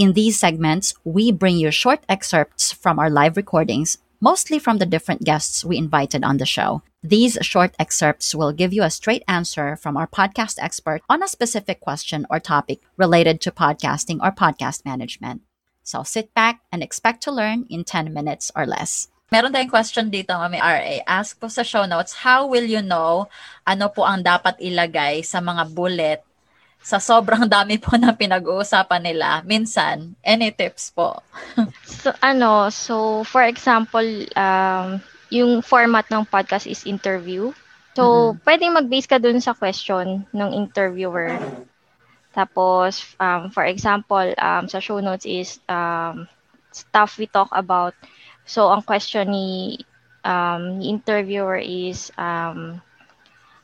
In these segments, we bring you short excerpts from our live recordings, mostly from the different guests we invited on the show. These short excerpts will give you a straight answer from our podcast expert on a specific question or topic related to podcasting or podcast management. So sit back and expect to learn in 10 minutes or less. Meron tayong question dito, Mami RA. Ask po sa show notes, how will you know ano po ang dapat ilagay sa mga bullet sa sobrang dami po na pinag-uusapan nila, minsan, any tips po? so, ano, so, for example, um, yung format ng podcast is interview. So, mm-hmm. pwedeng mag-base ka dun sa question ng interviewer. Tapos, um, for example, um, sa show notes is um, stuff we talk about. So, ang question ni, um, ni interviewer is um,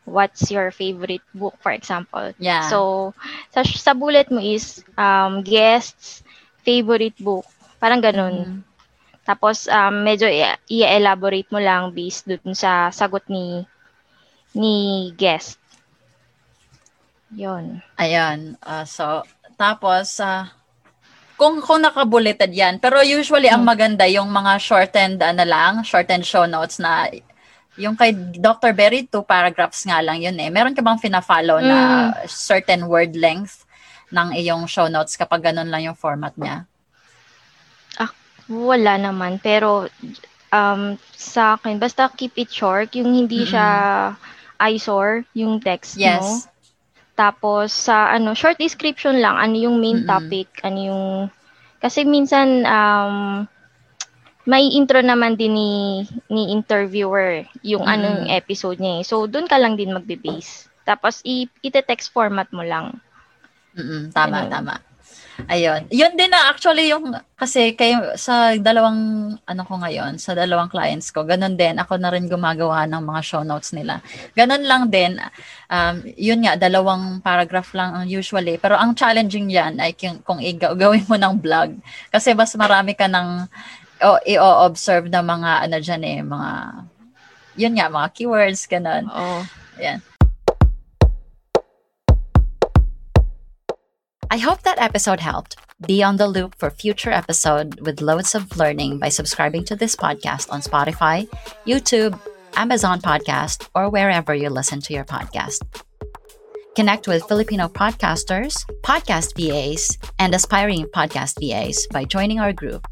what's your favorite book, for example. Yeah. So, sa, sa bullet mo is um, guests, favorite book. Parang ganun. Mm. Tapos, um, medyo i-elaborate mo lang based dun sa sagot ni ni guest. Yon. Ayan. Uh, so, tapos, uh, kung kung nakabuleted yan, pero usually hmm. ang maganda yung mga shortened ano lang, shortened show notes na yung kay Dr. Berry, two paragraphs nga lang yun eh. Meron ka bang fina-follow mm. na certain word length ng iyong show notes kapag ganun lang yung format niya? Ah, wala naman. Pero um, sa akin, basta keep it short. Yung hindi mm-hmm. siya eyesore, yung text yes. mo. Tapos sa ano, short description lang, ano yung main mm-hmm. topic, ano yung... Kasi minsan, um, may intro naman din ni ni interviewer yung mm. anong episode niya. Eh. So doon ka lang din magbe-base. Tapos i ite-text format mo lang. Mm, tama, Ganun. tama. Ayun. Yun din na actually yung kasi kayo sa dalawang ano ko ngayon, sa dalawang clients ko, ganun din ako na rin gumagawa ng mga show notes nila. Ganun lang din. Um, yun nga dalawang paragraph lang usually, pero ang challenging yan ay kung, kung gawin mo ng blog kasi mas marami ka ng o i-observe ng mga ano dyan eh, mga yun nga, mga keywords, ganun. Oo. Yan. I hope that episode helped. Be on the loop for future episode with loads of learning by subscribing to this podcast on Spotify, YouTube, Amazon Podcast, or wherever you listen to your podcast. Connect with Filipino podcasters, podcast VAs, and aspiring podcast VAs by joining our group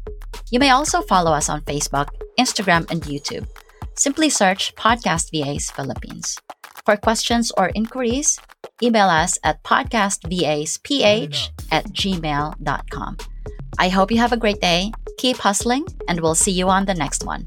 you may also follow us on Facebook, Instagram, and YouTube. Simply search Podcast VAs Philippines. For questions or inquiries, email us at podcastvasph at gmail.com. I hope you have a great day, keep hustling, and we'll see you on the next one.